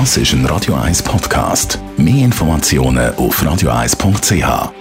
Das ist ein Radio 1 Podcast. Mehr Informationen auf radio1.ch.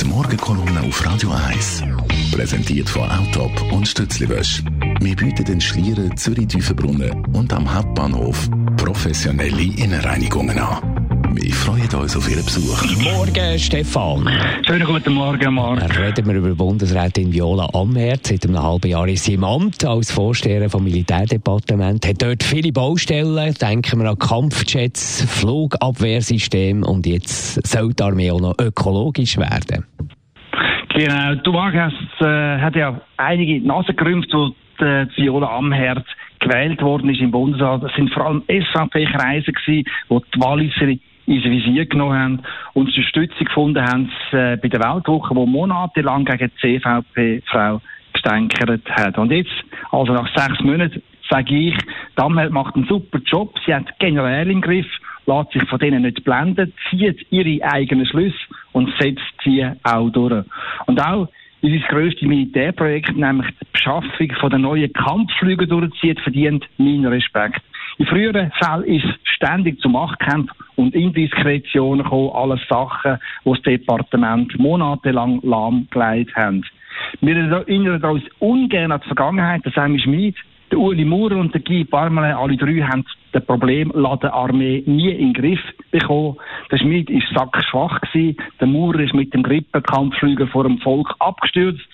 Die Morgenkolumne auf Radio 1. Präsentiert von Autop und Stützliwösch. Wir bieten den Schlieren Zürich-Düfenbrunnen und am Hauptbahnhof professionelle Innenreinigungen an. Wir freuen uns auf Ihren Besuch. Morgen, Stefan. Schönen guten Morgen, Marc. Reden wir über Bundesrätin Viola Amherd. Seit einem halben Jahr ist sie im Amt als Vorsteherin vom Militärdepartement. Hat dort viele Baustellen. Denken wir an Kampfjets, Flugabwehrsystem und jetzt soll die Armee auch noch ökologisch werden. Genau, du Marc, hast, äh, hat ja einige Nase gerümpft, wo die Viola Amherd gewählt worden ist im Bundesrat. Das sind vor allem SVP-Kreise gewesen, wo die Walliser ins Visier genommen haben und Unterstützung gefunden haben äh, bei der Weltwoche, wo monatelang gegen die CVP-Frau gestänkert hat. Und jetzt, also nach sechs Monaten, sage ich, Damheld macht einen super Job, sie hat generell im Griff, lässt sich von denen nicht blenden, zieht ihre eigenen Schlüsse und setzt sie auch durch. Und auch unser grösstes Militärprojekt, nämlich die Beschaffung von der neuen Kampfflüge durchzieht, verdient meinen Respekt. In früheren Fällen ist ständig zu Machtkämpfen und Indiskretionen gekommen, alles Sachen, die das Departement monatelang lahmgelegt haben. Wir erinnern uns ungern an die Vergangenheit, das Sammy Schmid, der Uli Maurer und der Guy Parmelin, alle drei haben das Problem Armee nie in den Griff bekommen. Der Schmid war sackschwach der Maurer ist mit dem Grippenkampfflüger vor dem Volk abgestürzt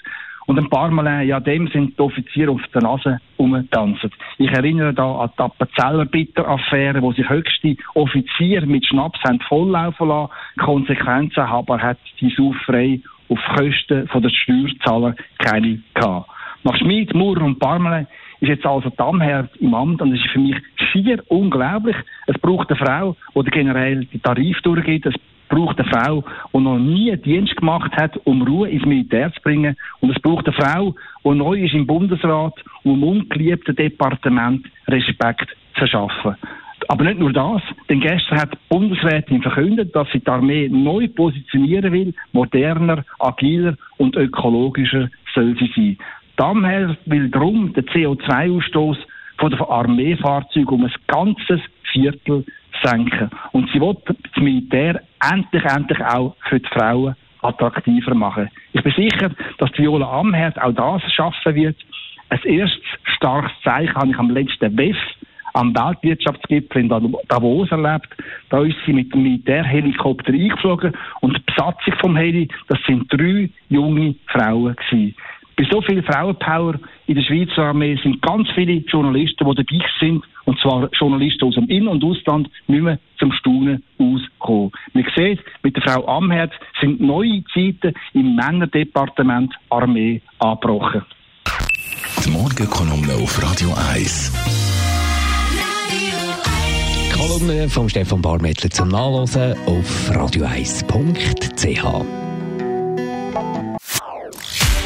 und ein paar Mal, ja, dem sind die Offiziere auf der Nase umgetanzt. Ich erinnere da an die Appenzeller-Bitter-Affäre, wo sich höchste Offizier mit Schnaps haben volllaufen lassen. Konsequenzen aber hat die Sauferei auf Kosten der Steuerzahler keine gehabt. Nach Schmid, Maurer und Parmele ist jetzt also Damherd im Amt und es ist für mich schier unglaublich. Es braucht eine Frau, die generell die Tarif durchgeht. Es braucht eine Frau, die noch nie Dienst gemacht hat, um Ruhe ins Militär zu bringen. Und es braucht eine Frau, die neu ist im Bundesrat, um im ungeliebten Departement Respekt zu schaffen. Aber nicht nur das, denn gestern hat die Bundesrätin verkündet, dass sie die Armee neu positionieren will, moderner, agiler und ökologischer soll sie sein. Damher will darum den CO2-Ausstoß von den Armeefahrzeugen um ein ganzes Viertel senken. Und sie will das Militär endlich, endlich auch für die Frauen attraktiver machen. Ich bin sicher, dass die Viola Amherd auch das schaffen wird. Ein erstes starkes Zeichen habe ich am letzten WEF am Weltwirtschaftsgipfel in Davos erlebt. Da ist sie mit dem Militärhelikopter eingeflogen und die Besatzung vom Heli, das sind drei junge Frauen gewesen. Bei so viel Frauenpower in der Schweizer Armee sind ganz viele Journalisten, die dabei sind, und zwar Journalisten aus dem In- und Ausland, nicht mehr zum Staunen ausgekommen. Man sieht, mit der Frau Amherd sind neue Zeiten im Männerdepartement Armee angebrochen. Die Morgenkolumne auf Radio 1. Kolumne von Stefan Barmettler zum Nachlesen auf radio1.ch.